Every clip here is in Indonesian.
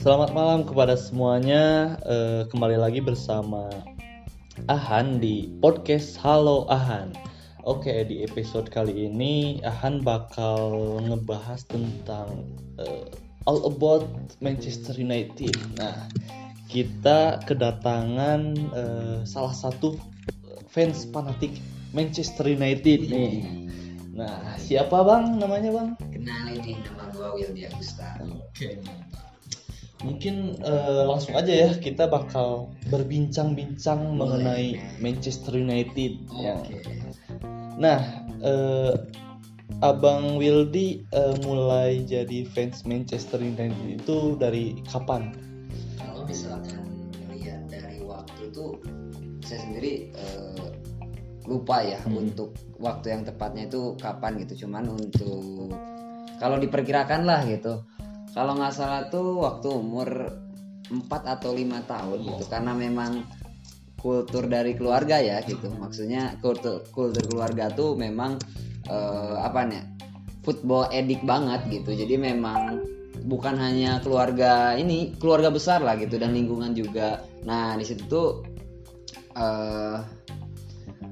Selamat malam kepada semuanya. Eh, kembali lagi bersama Ahan di podcast Halo Ahan. Oke, di episode kali ini Ahan bakal ngebahas tentang eh, all about Manchester United. Nah, kita kedatangan eh, salah satu fans fanatik Manchester United nih. Nah, siapa bang namanya bang? Kenalin nih nama gua Wildy Agusta. Oke, Mungkin eh, langsung aja ya kita bakal berbincang-bincang mengenai Manchester United. ya. Oke. Nah, eh, Abang Wildy eh, mulai jadi fans Manchester United itu dari kapan? Kalau misalkan lihat dari waktu itu saya sendiri eh, lupa ya Hmm. untuk waktu yang tepatnya itu kapan gitu. Cuman untuk kalau diperkirakan lah gitu. Kalau nggak salah tuh waktu umur 4 atau lima tahun gitu. Karena memang kultur dari keluarga ya gitu. Maksudnya kultur kultur keluarga tuh memang eh, apa nih football edik banget gitu. Jadi memang bukan hanya keluarga ini keluarga besar lah gitu dan lingkungan juga. Nah di situ tuh eh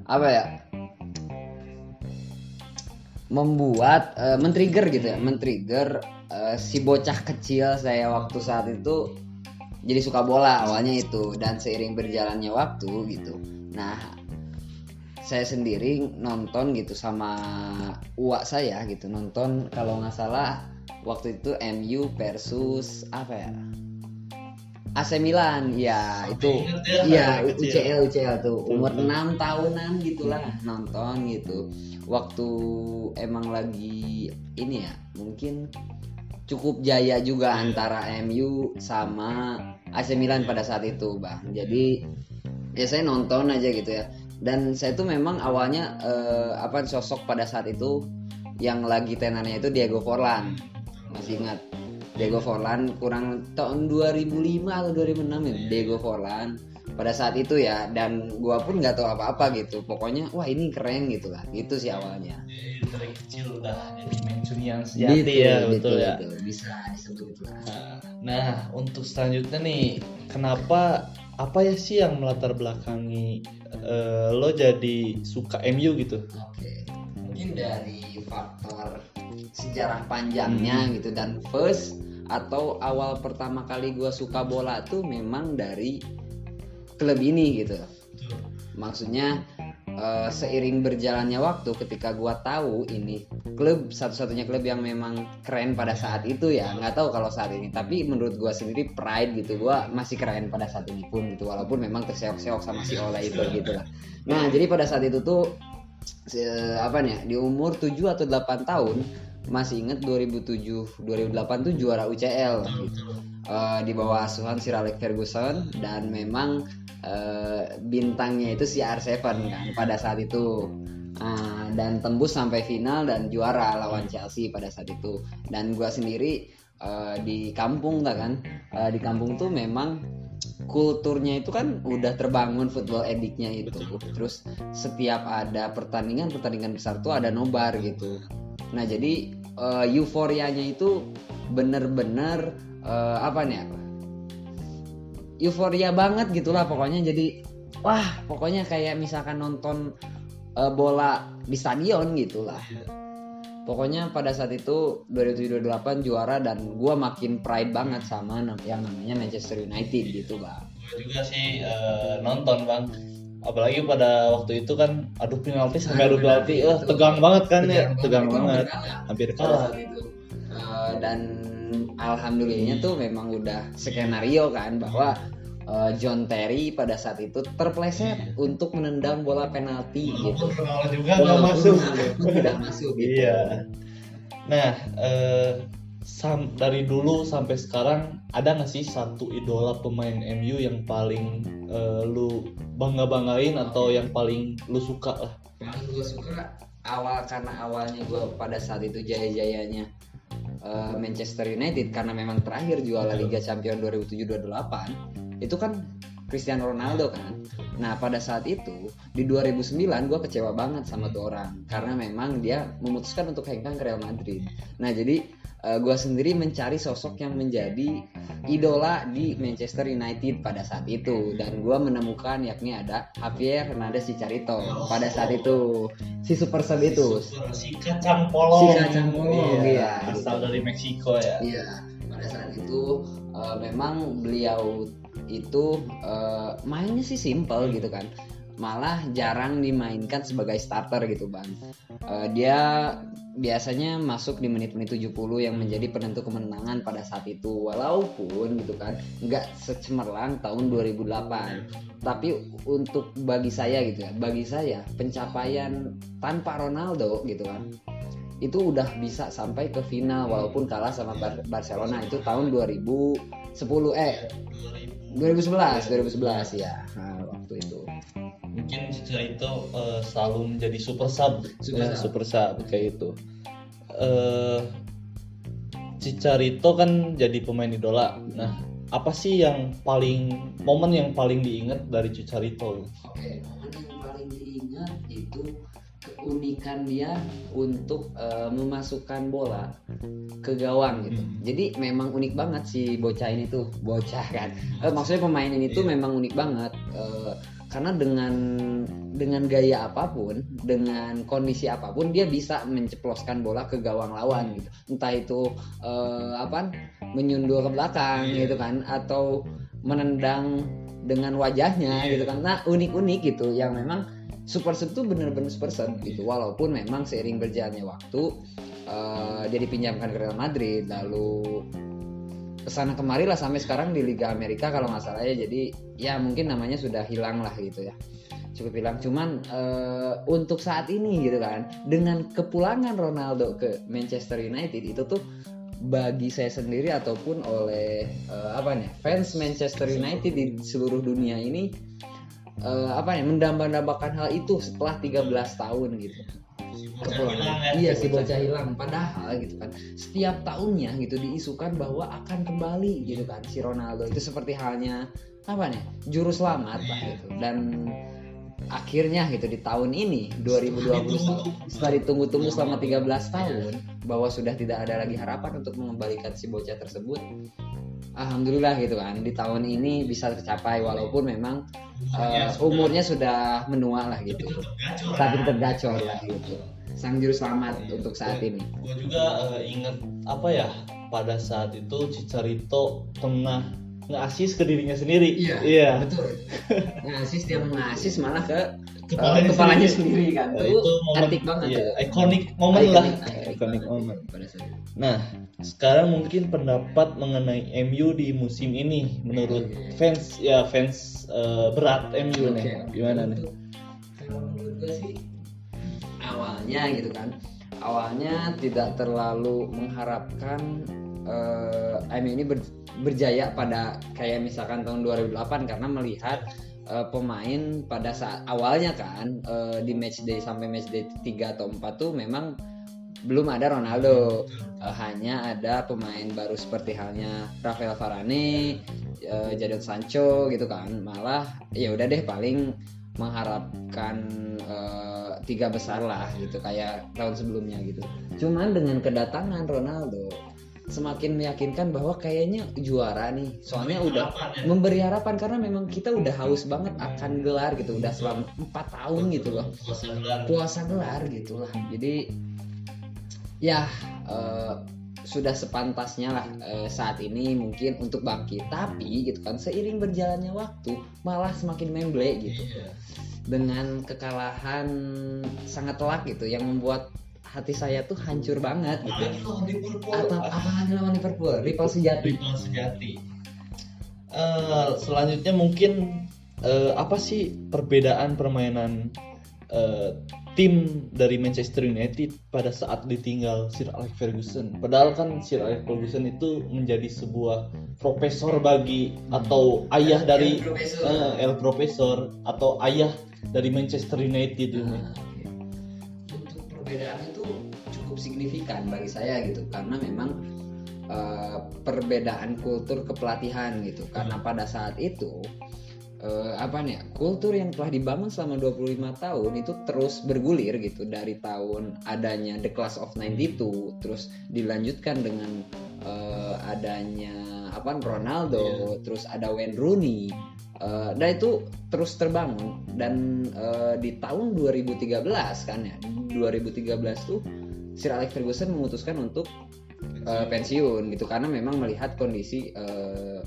apa ya membuat eh, men-trigger gitu ya. Men-trigger eh, si bocah kecil saya waktu saat itu jadi suka bola awalnya itu. Dan seiring berjalannya waktu gitu. Nah saya sendiri nonton gitu sama uak saya gitu. Nonton kalau nggak salah waktu itu MU versus apa ya AC Milan. Ya itu. Ya, iya. UCL UCL tuh. Umur 6 tahunan gitulah nonton gitu. Waktu emang lagi ini ya mungkin cukup jaya juga antara MU sama AC Milan pada saat itu bang. Jadi ya saya nonton aja gitu ya. Dan saya tuh memang awalnya eh, apa sosok pada saat itu yang lagi tenannya itu Diego Forlan. Masih ingat Diego Forlan kurang tahun 2005 atau 2006 ya Diego Forlan. Pada saat itu ya dan gua pun nggak tahu apa-apa gitu. Pokoknya wah ini keren gitu lah. Itu sih awalnya. Dari kecil udah jadi Mancunian Gitu, sejati ya betul ya. betul. bisa disebut itu lah. Nah, untuk selanjutnya nih, kenapa apa ya sih yang melatar belakangi eh, lo jadi suka MU gitu? Oke, mungkin dari faktor sejarah panjangnya gitu. Dan first atau awal pertama kali gua suka bola tuh memang dari klub ini gitu. Maksudnya eh, seiring berjalannya waktu ketika gua tahu ini klub satu-satunya klub yang memang keren pada saat itu ya nggak tahu kalau saat ini. Tapi menurut gua sendiri pride gitu gua masih keren pada saat ini pun gitu. Walaupun memang terseok-seok sama si Ole itu gitu lah. Nah jadi pada saat itu tuh se- apa nih ya, di umur 7 atau 8 tahun masih inget 2007 2008 tuh juara UCL gitu. Eh, di bawah asuhan Sir Alex Ferguson dan memang eh, bintangnya itu si R7 kan pada saat itu. Ah, dan tembus sampai final dan juara lawan Chelsea pada saat itu. Dan gua sendiri eh, di kampung kan. Eh, di kampung tuh memang kulturnya itu kan udah terbangun football ediknya itu. Terus setiap ada pertandingan pertandingan besar tuh ada nobar gitu. Nah jadi eh, euforianya itu bener-bener eh, apa nih apa? Euforia banget gitulah pokoknya. Jadi wah pokoknya kayak misalkan nonton eh, bola di stadion gitulah pokoknya pada saat itu 2007-2008 juara dan gua makin pride banget sama yang namanya Manchester United gitu bang. Gue juga sih eh, nonton bang, apalagi pada waktu itu kan adu penalti sampai adu penalti, eh tegang banget kan ya, tegang banget, hampir kalah. Eh, dan alhamdulillahnya tuh memang udah skenario kan bahwa eh, John Terry pada saat itu terpleset untuk menendang bola penalti gitu Walaupun juga nggak Walaupun masuk. walaupun tidak masuk gitu Iya. Nah, eh, sam- dari dulu sampai sekarang ada nggak sih satu idola pemain MU yang paling eh, lu bangga banggain atau yang paling lu suka lah? paling gue suka awal karena awalnya gue pada saat itu jaya-jayanya eh, Manchester United karena memang terakhir juara Liga Champions 2007-2008 itu kan Cristiano Ronaldo kan. Nah pada saat itu di 2009 gue kecewa banget sama tuh orang. Karena memang dia memutuskan untuk hengkang ke Real Madrid. Nah jadi uh, gue sendiri mencari sosok yang menjadi idola di Manchester United pada saat itu. Dan gue menemukan yakni ada Javier Hernandez Chicharito pada saat itu. Si super sub itu. Si kacang polong. Si kacang polong iya, iya. asal dari Meksiko ya. Iya pada saat itu uh, memang beliau itu uh, mainnya sih simple gitu kan. Malah jarang dimainkan sebagai starter gitu bang. Uh, dia biasanya masuk di menit-menit 70 yang menjadi penentu kemenangan pada saat itu. Walaupun gitu kan nggak secemerlang tahun 2008 tapi untuk bagi saya gitu ya bagi saya pencapaian tanpa Ronaldo gitu kan itu udah bisa sampai ke final walaupun kalah sama Bar Barcelona. Itu tahun 2010 eh 2011 2011 ya nah, waktu itu. Mungkin setelah itu uh, selalu menjadi super sub super, ya, sub. super sub kayak itu uh, Cicarito kan jadi pemain idola. Nah apa sih yang paling momen yang paling diingat dari Cicarito oke. Momen yang paling diingat itu keunikan dia untuk uh, memasukkan bola ke gawang gitu. Hmm. Jadi memang unik banget si bocah ini tuh, bocah kan. Uh, maksudnya pemain ini tuh yeah. memang unik banget. Uh, karena dengan dengan gaya apa pun, dengan kondisi apa pun dia bisa menceploskan bola ke gawang lawan gitu. Entah itu uh, apa menyundul ke belakang yeah. gitu kan atau menendang dengan wajahnya yeah. gitu kan. Nah, unik-unik gitu yang memang super sub tuh bener-bener super sub gitu. Walaupun memang seiring berjalannya waktu uh, dia dipinjamkan ke Real Madrid. Lalu ke sana kemari lah sampai sekarang di Liga Amerika kalau nggak salah ya. Jadi ya mungkin namanya sudah hilang lah gitu ya. Cukup hilang. Cuman uh, untuk saat ini gitu kan dengan kepulangan Ronaldo ke Manchester United itu tuh bagi saya sendiri ataupun oleh uh, apa nih fans Manchester United di seluruh dunia ini uh, apa ya mendambakan hal itu setelah 13 tahun gitu. Kepulangan iya si bocah hilang. padahal gitu kan setiap tahunnya gitu diisukan bahwa akan kembali gitu kan si Ronaldo. Itu seperti halnya apa nih juru selamat lah gitu. Dan akhirnya gitu di tahun ini 2020 setelah ditunggu-tunggu selama 13 tahun bahwa sudah tidak ada lagi harapan untuk mengembalikan si bocah tersebut alhamdulillah gitu kan. Di tahun ini bisa tercapai walaupun memang uh, umurnya sudah menua lah gitu. Tapi tetap gacor. Lah gitu. Sang juru selamat iya, untuk saat ini. Gue juga uh, inget apa ya pada saat itu Cicarito tengah ngasih ke dirinya sendiri. Iya. iya. Betul. Ngasih dia mengasis malah ke kepalanya, uh, kepalanya sendiri, sendiri kan. Itu, itu momen, antik banget. Iya, ikonik momen lah. Ikonik momen. Nah, sekarang mungkin pendapat mengenai MU di musim ini menurut fans ya fans uh, berat MU okay. nih. Gimana nih? Menurut gue sih awalnya gitu kan. Awalnya tidak terlalu mengharapkan uh, MU ini ber, berjaya pada kayak misalkan tahun 2008 karena melihat uh, pemain pada saat awalnya kan uh, di match day sampai match day 3 atau 4 tuh memang belum ada Ronaldo. Uh, hanya ada pemain baru seperti halnya Rafael Varane, uh, Jadon Sancho gitu kan. Malah ya udah deh paling mengharapkan uh, tiga besar lah gitu kayak tahun sebelumnya gitu. Cuman dengan kedatangan Ronaldo semakin meyakinkan bahwa kayaknya juara nih. Soalnya memberi udah harapan, ya? memberi harapan karena memang kita udah haus banget akan gelar gitu. Udah selama empat tahun gitu loh. Puasa gelar. Puasa gelar gitulah jadi ya uh, sudah sepantasnya lah uh, saat ini mungkin untuk bangkit. Tapi gitu kan seiring berjalannya waktu malah semakin memble gitu. Iya. dengan kekalahan sangat telak gitu yang membuat hati saya tuh hancur banget gitu. Atau apalagi lawan Liverpool, rival sejati. Rival sejati. Uh, selanjutnya mungkin uh, apa sih perbedaan permainan uh, tim dari Manchester United pada saat ditinggal Sir Alex Ferguson. Padahal kan Sir Alex Ferguson itu menjadi sebuah profesor bagi atau ayah dari El Profesor, uh, El Profesor atau ayah dari Manchester United ini. Ah, Perbedaan itu signifikan bagi saya gitu karena memang uh, perbedaan kultur kepelatihan gitu. Karena pada saat itu eh, apa nih ya, kultur yang telah dibangun selama 25 tahun itu terus bergulir gitu. Dari tahun adanya The Class of 92 terus dilanjutkan dengan eh, adanya apa Ronaldo terus ada Wayne Rooney Eh, dan itu terus terbangun. Dan eh, di tahun 2013 kan ya 2013 tuh Sir Alex Ferguson memutuskan untuk eh, pensiun. gitu. Karena memang melihat kondisi eh,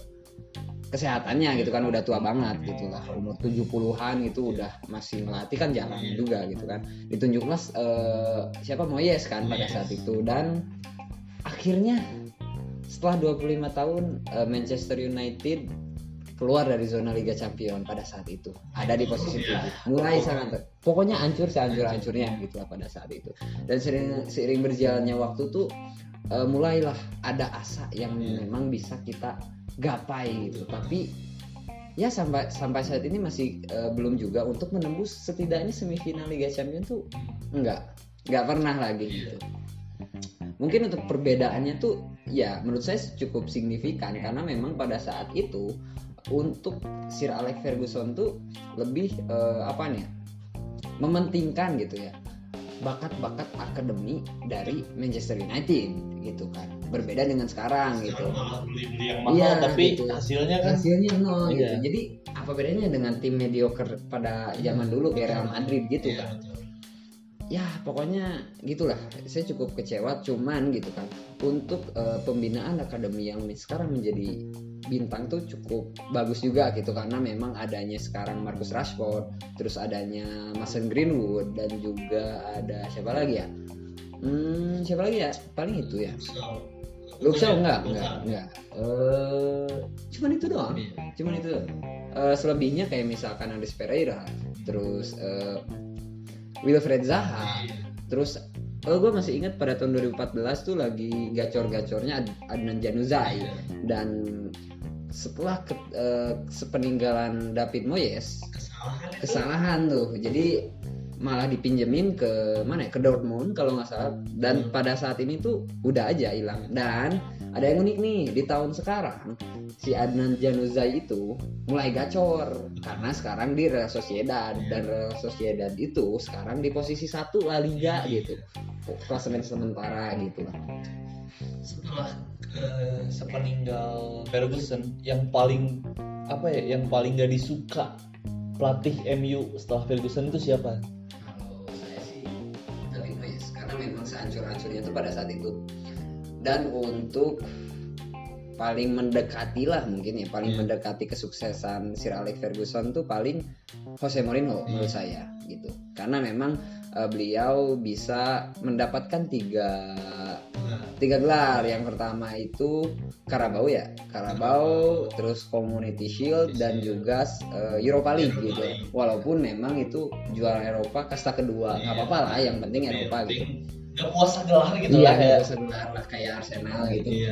kesehatannya gitu kan udah tua banget gitu lah. Umur 70-an itu udah masih melatih kan jarang juga gitu kan. Ditunjuklah eh, siapa Moyes kan pada saat itu. Dan akhirnya setelah 25 tahun eh, Manchester United keluar dari zona Liga Champion pada saat itu. Ada di posisi tujuh. Mulai sangat pokoknya hancur sehancur hancurnya gitu lah pada saat itu. Dan seiring, seiring berjalannya waktu tuh eh, mulailah ada asa yang memang bisa kita gapai gitu. Tapi ya sampai sampai saat ini masih eh, belum juga untuk menembus setidaknya semifinal Liga Champion tuh enggak. Enggak pernah lagi gitu. Mungkin untuk perbedaannya tuh ya menurut saya cukup signifikan karena memang pada saat itu untuk Sir Alex Ferguson tuh lebih eh, apa nih ya, mementingkan gitu ya bakat-bakat akademi dari Manchester United gitu kan berbeda dengan sekarang gitu beli-beli yang mahal Iya, tapi gitu. hasilnya kan hasilnya nol gitu Iya. jadi apa bedanya dengan tim mediocre pada zaman dulu kayak Real Madrid gitu Iya, kan betul. Ya pokoknya gitulah. Saya cukup kecewa cuman gitu kan. Untuk eh, pembinaan akademi yang sekarang menjadi bintang tuh cukup bagus juga gitu karena memang adanya sekarang Marcus Rashford terus adanya Mason Greenwood dan juga ada siapa lagi ya? Hmm, siapa lagi ya? Paling itu ya. Ya? enggak? Enggak enggak. Eh, cuman itu doang. Iya. cuman itu. Doang. Eh, selebihnya kayak misalkan Andres Pereira terus eh, Wilfred Zaha. Terus oh gue masih ingat pada tahun 2014 tuh lagi gacor-gacornya Ad- Adnan Januzaj. Dan setelah ke, eh, sepeninggalan David Moyes kesalahan. kesalahan tuh. Jadi malah dipinjemin ke mana ya ke Dortmund kalau nggak salah. Dan pada saat ini tuh udah aja hilang. Dan ada yang unik nih di tahun sekarang si Adnan Januzaj itu mulai gacor. Karena sekarang di Real Sociedad. Dan Real Sociedad itu sekarang di posisi satu La Liga gitu. Klasemen sementara gitu. Lah setelah eh, sepeninggal Ferguson yang paling apa ya yang paling gak disuka pelatih MU setelah Ferguson itu siapa? Kalau saya sih David Moyes karena memang sehancur-hancurnya itu pada saat itu. Dan untuk paling mendekati lah mungkin ya paling Iya. mendekati kesuksesan Sir Alex Ferguson tuh paling Jose Mourinho Iya. menurut saya gitu. Karena memang eh, beliau bisa mendapatkan tiga tiga gelar. Yang pertama itu Carabao ya Carabao terus Community Shield dan juga eh, Europa League gitu. Walaupun memang itu juara Eropa kasta kedua. Nggak apa-apa lah yang penting Eropa gitu Gak puasa gelar gitu iya lah ya. nggak usah gelar lah kayak Arsenal gitu Iya.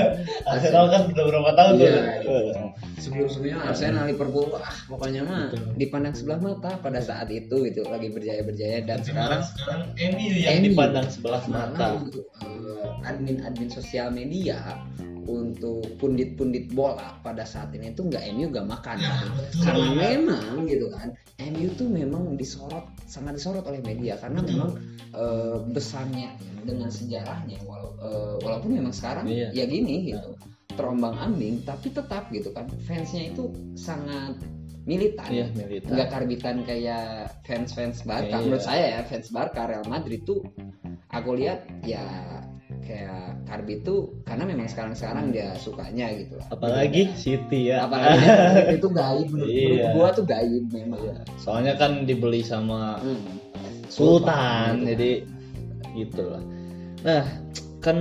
Arsenal kan udah berapa tahun Iya, tuh? gitu. sebelum-sebelumnya Arsenal Liverpool wah pokoknya mah Betul. dipandang sebelah mata pada saat itu gitu lagi berjaya-berjaya dan sekarang sekarang MU yang MU. dipandang sebelah mata. untuk eh, admin-admin sosial media untuk pundit-pundit bola pada saat ini tuh nggak MU gak makan betul. karena memang gitu kan MU tuh memang disorot sangat disorot oleh media karena Betul. memang eh, besarnya dengan sejarahnya walau, eh, walaupun memang sekarang Iya. ya gini gitu terombang ambing tapi tetap gitu kan fansnya itu sangat militan Iya, militan. nggak karbitan kayak fans fans Barca Iya. menurut saya ya fans Barca Real Madrid tuh aku lihat ya kayak Karbi tuh karena memang sekarang sekarang dia sukanya gitu lah Apalagi City ya. apalagi itu gaib menurut, Iya. menurut gua tuh gaib memang Soalnya kan dibeli sama Hmm. Sultan, gitu. jadi gitu lah. Nah, kan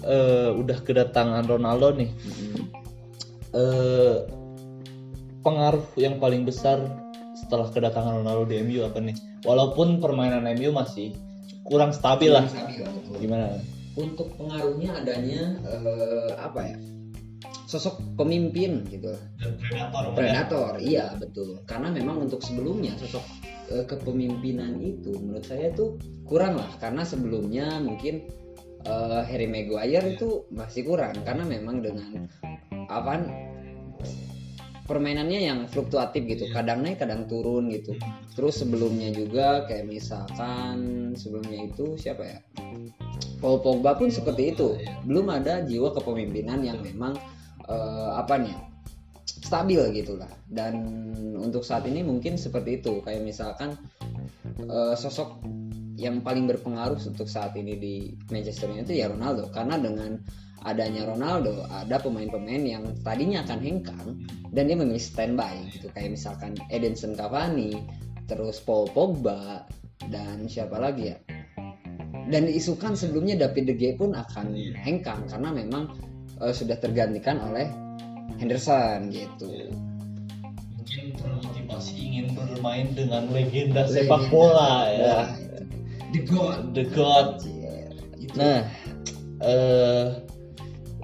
eh, udah kedatangan Ronaldo nih. Mm-mm. Eh, pengaruh yang paling besar setelah kedatangan Ronaldo di MU apa nih? Walaupun permainan MU masih kurang stabil lah. Stabil, betul. Gimana? Untuk pengaruhnya adanya eh, apa ya sosok pemimpin gitu. Predator. predator iya betul. Karena memang untuk sebelumnya sosok eh, kepemimpinan itu menurut saya tuh kurang lah. Karena sebelumnya mungkin eh, Harry Maguire itu masih kurang. Karena memang dengan apa permainannya yang fluktuatif gitu, Iya. kadang naik kadang turun gitu. Terus sebelumnya juga kayak misalkan sebelumnya itu siapa ya? Paul Pogba pun seperti itu. Iya. Belum ada jiwa kepemimpinan yang memang eh, apa nih? ya, stabil gitulah. Dan untuk saat ini mungkin seperti itu. Kayak misalkan eh, sosok yang paling berpengaruh untuk saat ini di Manchester United ya Ronaldo karena dengan adanya Ronaldo ada pemain-pemain yang tadinya akan hengkang dan dia memilih standby gitu. Kayak misalkan Edinson Cavani terus Paul Pogba dan siapa lagi ya? Dan diisukan sebelumnya David De Gea pun akan hengkang karena memang eh, sudah tergantikan oleh Henderson gitu. Mungkin termotivasi ingin bermain dengan legenda sepak bola ya. Nah. The God the god. Yeah, nah eh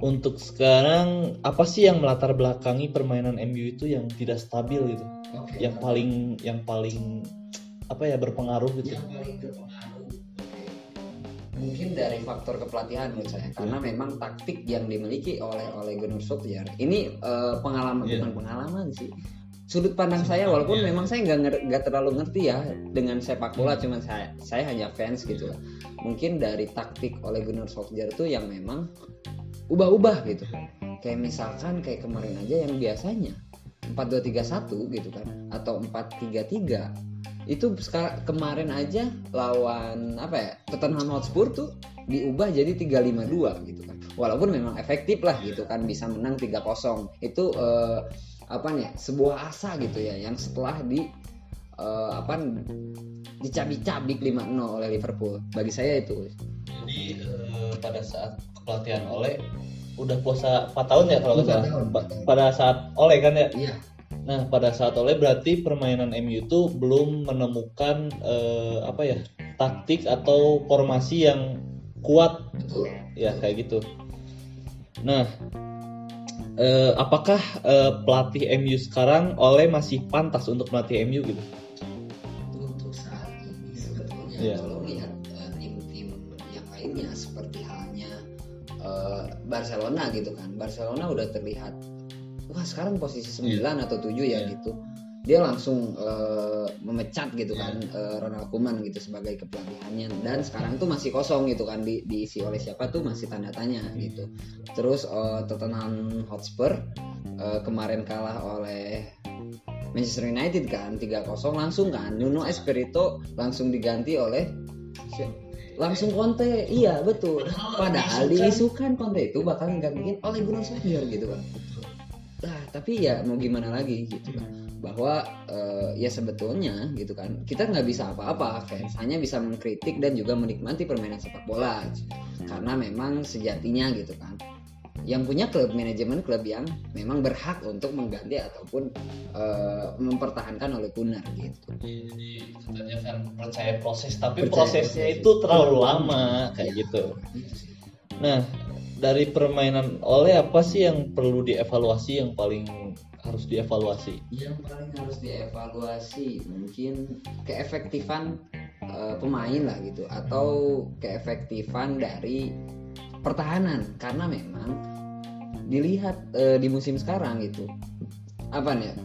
untuk sekarang apa sih yang melatar belakangi permainan MU itu yang tidak stabil gitu? Oke. yang paling yang paling apa ya berpengaruh gitu? Yang paling berpengaruh mungkin dari faktor kepelatihan menurut saya. Karena memang taktik yang dimiliki oleh oleh Gunnar Solskjaer. Ini eh, pengalaman Iya. bukan pengalaman sih. Sudut pandang saya walaupun iya. memang saya nggak nggak terlalu ngerti ya dengan sepak bola cuman saya saya hanya fans gitu. Lah mungkin dari taktik oleh Gunnar Solskjaer itu yang memang ubah-ubah gitu kayak misalkan kayak kemarin aja yang biasanya 4231 gitu kan atau 433 itu kemarin aja lawan apa ya Tottenham Hotspur tuh diubah jadi 352 gitu kan. Walaupun memang efektif lah gitu kan bisa menang 3-0 itu eh, apa nih sebuah asa gitu ya yang setelah di eh, apa dicabik-cabik 5-0 oleh Liverpool. Bagi saya itu. Jadi eh, pada saat kepelatihan oleh udah puasa 4 tahun ya kalau nggak Empat salah? pada saat oleh kan ya? Iya. Nah, pada saat oleh berarti permainan MU itu belum menemukan eh, apa ya taktik atau formasi yang kuat. Betul. Ya kayak gitu. Nah, eh, apakah eh, pelatih MU sekarang oleh masih pantas untuk melatih MU gitu? untuk saat ini sebetulnya Iya. kalau Barcelona gitu kan. Barcelona udah terlihat wah sekarang posisi 9 atau 7 ya Iya. gitu. Dia langsung eh, memecat gitu kan eh, Ronald Koeman gitu sebagai kepelatihannya. Dan sekarang tuh masih kosong gitu kan di, diisi oleh siapa tuh masih tanda tanya gitu. Terus eh, Tottenham Hotspur eh, kemarin kalah oleh Manchester United kan 3-0 langsung kan. Nuno Espirito langsung diganti oleh langsung Conte iya betul. Padahal diisukan Conte itu bakal nggantiin oleh Gunnar Solskjaer gitu kan. Nah tapi ya mau gimana lagi gitu. Kan bahwa eh, ya sebetulnya gitu kan kita nggak bisa apa-apa. Fans hanya bisa mengkritik dan juga menikmati permainan sepak bola. Karena memang sejatinya gitu kan yang punya klub manajemen klub yang memang berhak untuk mengganti ataupun eh, mempertahankan oleh Gunnar gitu Jadi katanya kan percaya proses, tapi Percaya prosesnya proses. itu terlalu lama kayak gitu. Nah, dari permainan oleh apa sih yang perlu dievaluasi yang paling harus dievaluasi? yang paling harus dievaluasi mungkin keefektifan eh, pemain lah gitu atau keefektifan dari pertahanan karena memang dilihat eh, di musim sekarang itu apa nih ya,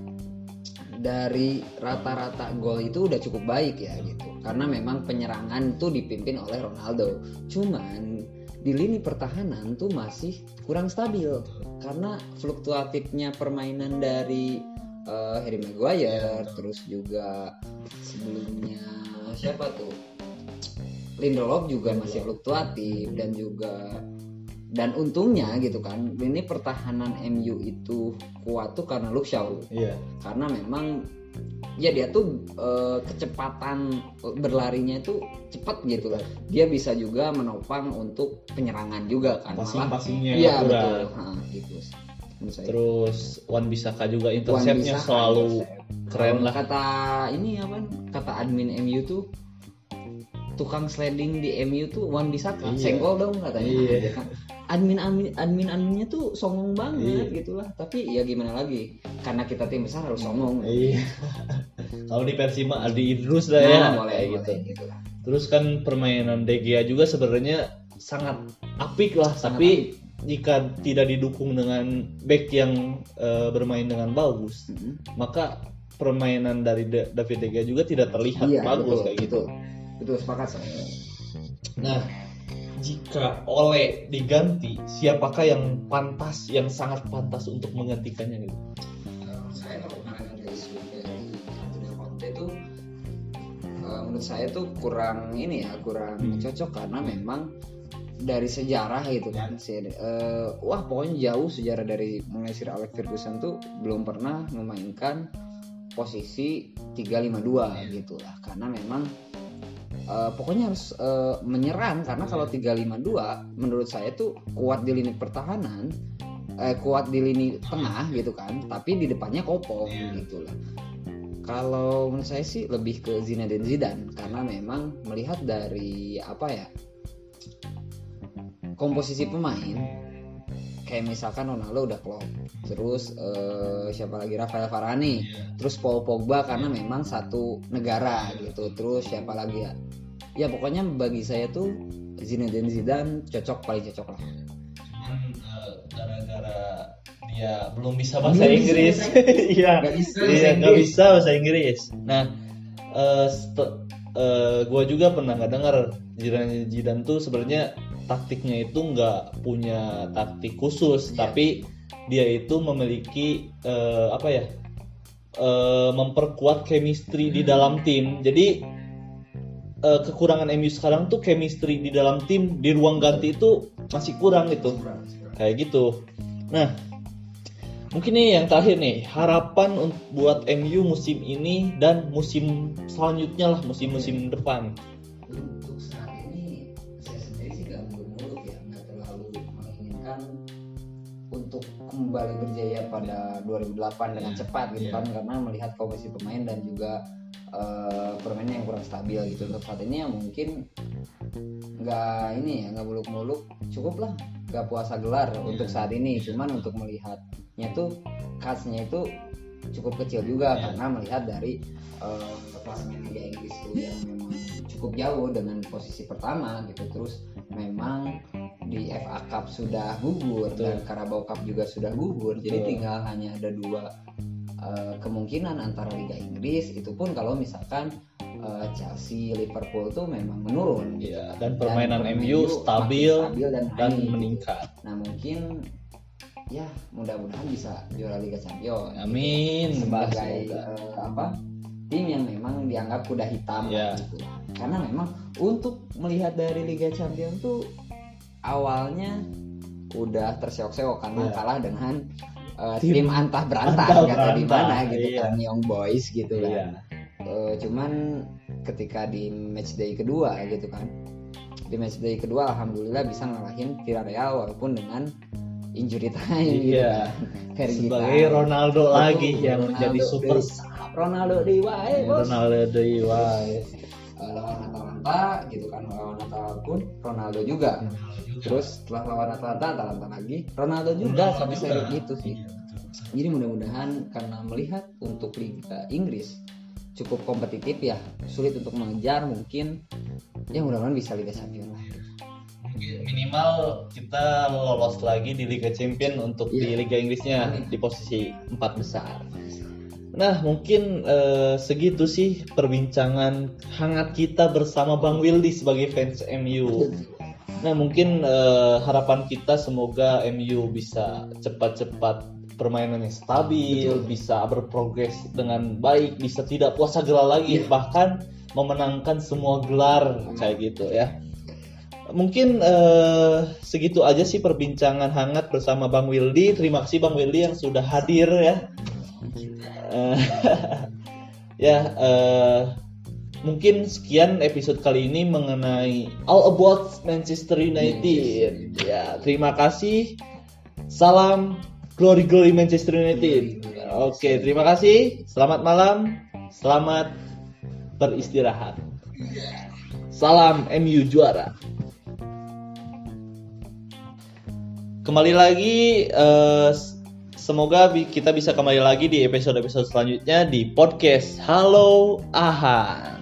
dari rata-rata gol itu udah cukup baik ya gitu. Karena memang penyerangan tuh dipimpin oleh Ronaldo. Cuman di lini pertahanan tuh masih kurang stabil. Karena fluktuatifnya permainan dari eh, Harry Maguire terus juga sebelumnya siapa tuh? Lindelof juga masih fluktuatif dan juga dan untungnya gitu kan ini pertahanan MU itu kuat tuh karena Luke Shaw Iya. karena memang ya dia tuh eh, kecepatan berlarinya itu cepat gitu lah dia bisa juga menopang untuk penyerangan juga kan Passing-passingnya iya betul Ha, gitu. Terus Wan Bisaka juga interceptnya selalu intercept. keren lah. kata ini apa kata admin MU tuh tukang sliding di MU tuh Wan Bisaka Iya. senggol dong katanya Iya. Gitu admin admin admin adminnya tuh songong banget Iya. gitulah tapi ya gimana lagi karena kita tim besar harus songong Iya. Kalau di Persima Aldi Idrus lah ya Nah, boleh, kayak boleh, gitu. gitu lah. Terus kan permainan De Gea juga sebenarnya sangat apik lah, Sangat tapi jika tidak didukung dengan back yang eh, bermain dengan bagus, Mm-mm. maka permainan dari Da- David De Gea juga tidak terlihat Iya, bagus betul, kayak gitu. betul. Betul, sepakat saya. Nah, jika Ole diganti, siapakah yang pantas, yang sangat pantas untuk menggantikannya gitu? Saya kalau Antonio Conte itu eh, menurut saya tuh kurang ini ya kurang Hmm. cocok karena memang dari sejarah gitu kan si eh, wah pokoknya jauh sejarah dari mulai Sir Alex Ferguson tuh belum pernah memainkan posisi 352 gitu lah karena memang eh, pokoknya harus eh, menyerang. Karena kalau 352 menurut saya tuh kuat di lini pertahanan eh, kuat di lini tengah gitu kan tapi di depannya kopong gitu lah. Kalau menurut saya sih lebih ke Zinedine Zidane. Karena memang melihat dari apa ya komposisi pemain kayak misalkan Ronaldo udah klop. Terus eh, siapa lagi? Rafael Varane. Terus Paul Pogba karena memang satu negara gitu. Terus siapa lagi ya? Ya pokoknya bagi saya tuh Zinedine Zidane cocok paling cocok lah. Cuman eh, gara-gara dia belum bisa bahasa Belum Inggris, iya, Nggak bisa bahasa iya nggak bisa bahasa Inggris. Nah, st- eh, gua juga pernah nggak dengar Zidane Zidane tuh sebenarnya taktiknya itu nggak punya taktik khusus, Iya. tapi dia itu memiliki eh, apa ya? eh, memperkuat chemistry di dalam tim. Jadi eh, kekurangan MU sekarang tuh chemistry di dalam tim di ruang ganti itu masih kurang gitu kayak gitu. Nah, mungkin nih yang terakhir nih harapan buat MU musim ini dan musim selanjutnya lah musim-musim depan. Untuk kembali berjaya pada 2008 dengan cepat gitu Iya. kan karena melihat komisi pemain dan juga eh, permainan yang kurang stabil gitu. Untuk saat ini ya mungkin nggak ini ya nggak muluk-muluk cukup lah. Nggak puasa gelar untuk saat ini cuman untuk melihatnya tuh khasnya itu cukup kecil juga Iya. karena melihat dari eh, klasemen Liga Inggris yang memang cukup jauh dengan posisi pertama gitu terus memang di FA Cup sudah gugur Betul. dan Carabao Cup juga sudah gugur jadi Betul. tinggal hanya ada dua eh, kemungkinan antara Liga Inggris itu pun kalau misalkan eh, Chelsea Liverpool tuh memang menurun gitu kan. dan permainan MU makin stabil stabil dan, dan meningkat. nah mungkin ya mudah-mudahan bisa juara Liga Champions Amin. sebagai Semoga. eh, apa tim yang memang dianggap kuda hitam Ya. gitu. Karena memang untuk melihat dari Liga Champions tuh awalnya udah terseok-seok karena Ya. kalah dengan eh, Tim tim, antah berantah antah kata di mana gitu iya. kan Young Boys gitu Iya. kan. Eh, cuman ketika di match day kedua gitu kan di match day kedua alhamdulillah bisa ngalahin Villarreal walaupun dengan injury time gitu Iya. kan. Sebagai time. Ronaldo Betul, lagi yang Ronaldo menjadi super di- Ronaldo di wae bos Ronaldo di wae. Lawan Atalanta gitu kan lawan Atalanta pun Ronaldo juga terus setelah lawan Atalanta Atalanta lagi Ronaldo juga sampai seri gitu sih jadi mudah-mudahan karena melihat untuk Liga Inggris cukup kompetitif ya sulit untuk mengejar mungkin ya mudah-mudahan bisa Liga Champions lah minimal kita lolos lagi di Liga Champion untuk di Iya. Liga Inggrisnya Amin. di posisi empat besar. Nah mungkin eh, segitu sih perbincangan hangat kita bersama Bang Wildy sebagai fans MU. Nah mungkin eh, harapan kita semoga MU bisa cepat-cepat permainannya stabil, Betul. bisa berprogres dengan baik, bisa tidak puasa gelar lagi, Iya. bahkan memenangkan semua gelar kayak gitu ya. Mungkin eh, segitu aja sih perbincangan hangat bersama Bang Wildy. Terima kasih Bang Wildy yang sudah hadir ya. Eh, ya eh, mungkin sekian episode kali ini mengenai All About Manchester United. Ya, terima kasih. Salam Glory Glory Manchester United. Oke, terima kasih. Selamat malam. Selamat beristirahat. Salam MU juara. Kembali lagi eh, semoga kita bisa kembali lagi di episode-episode selanjutnya di podcast Halo Aha.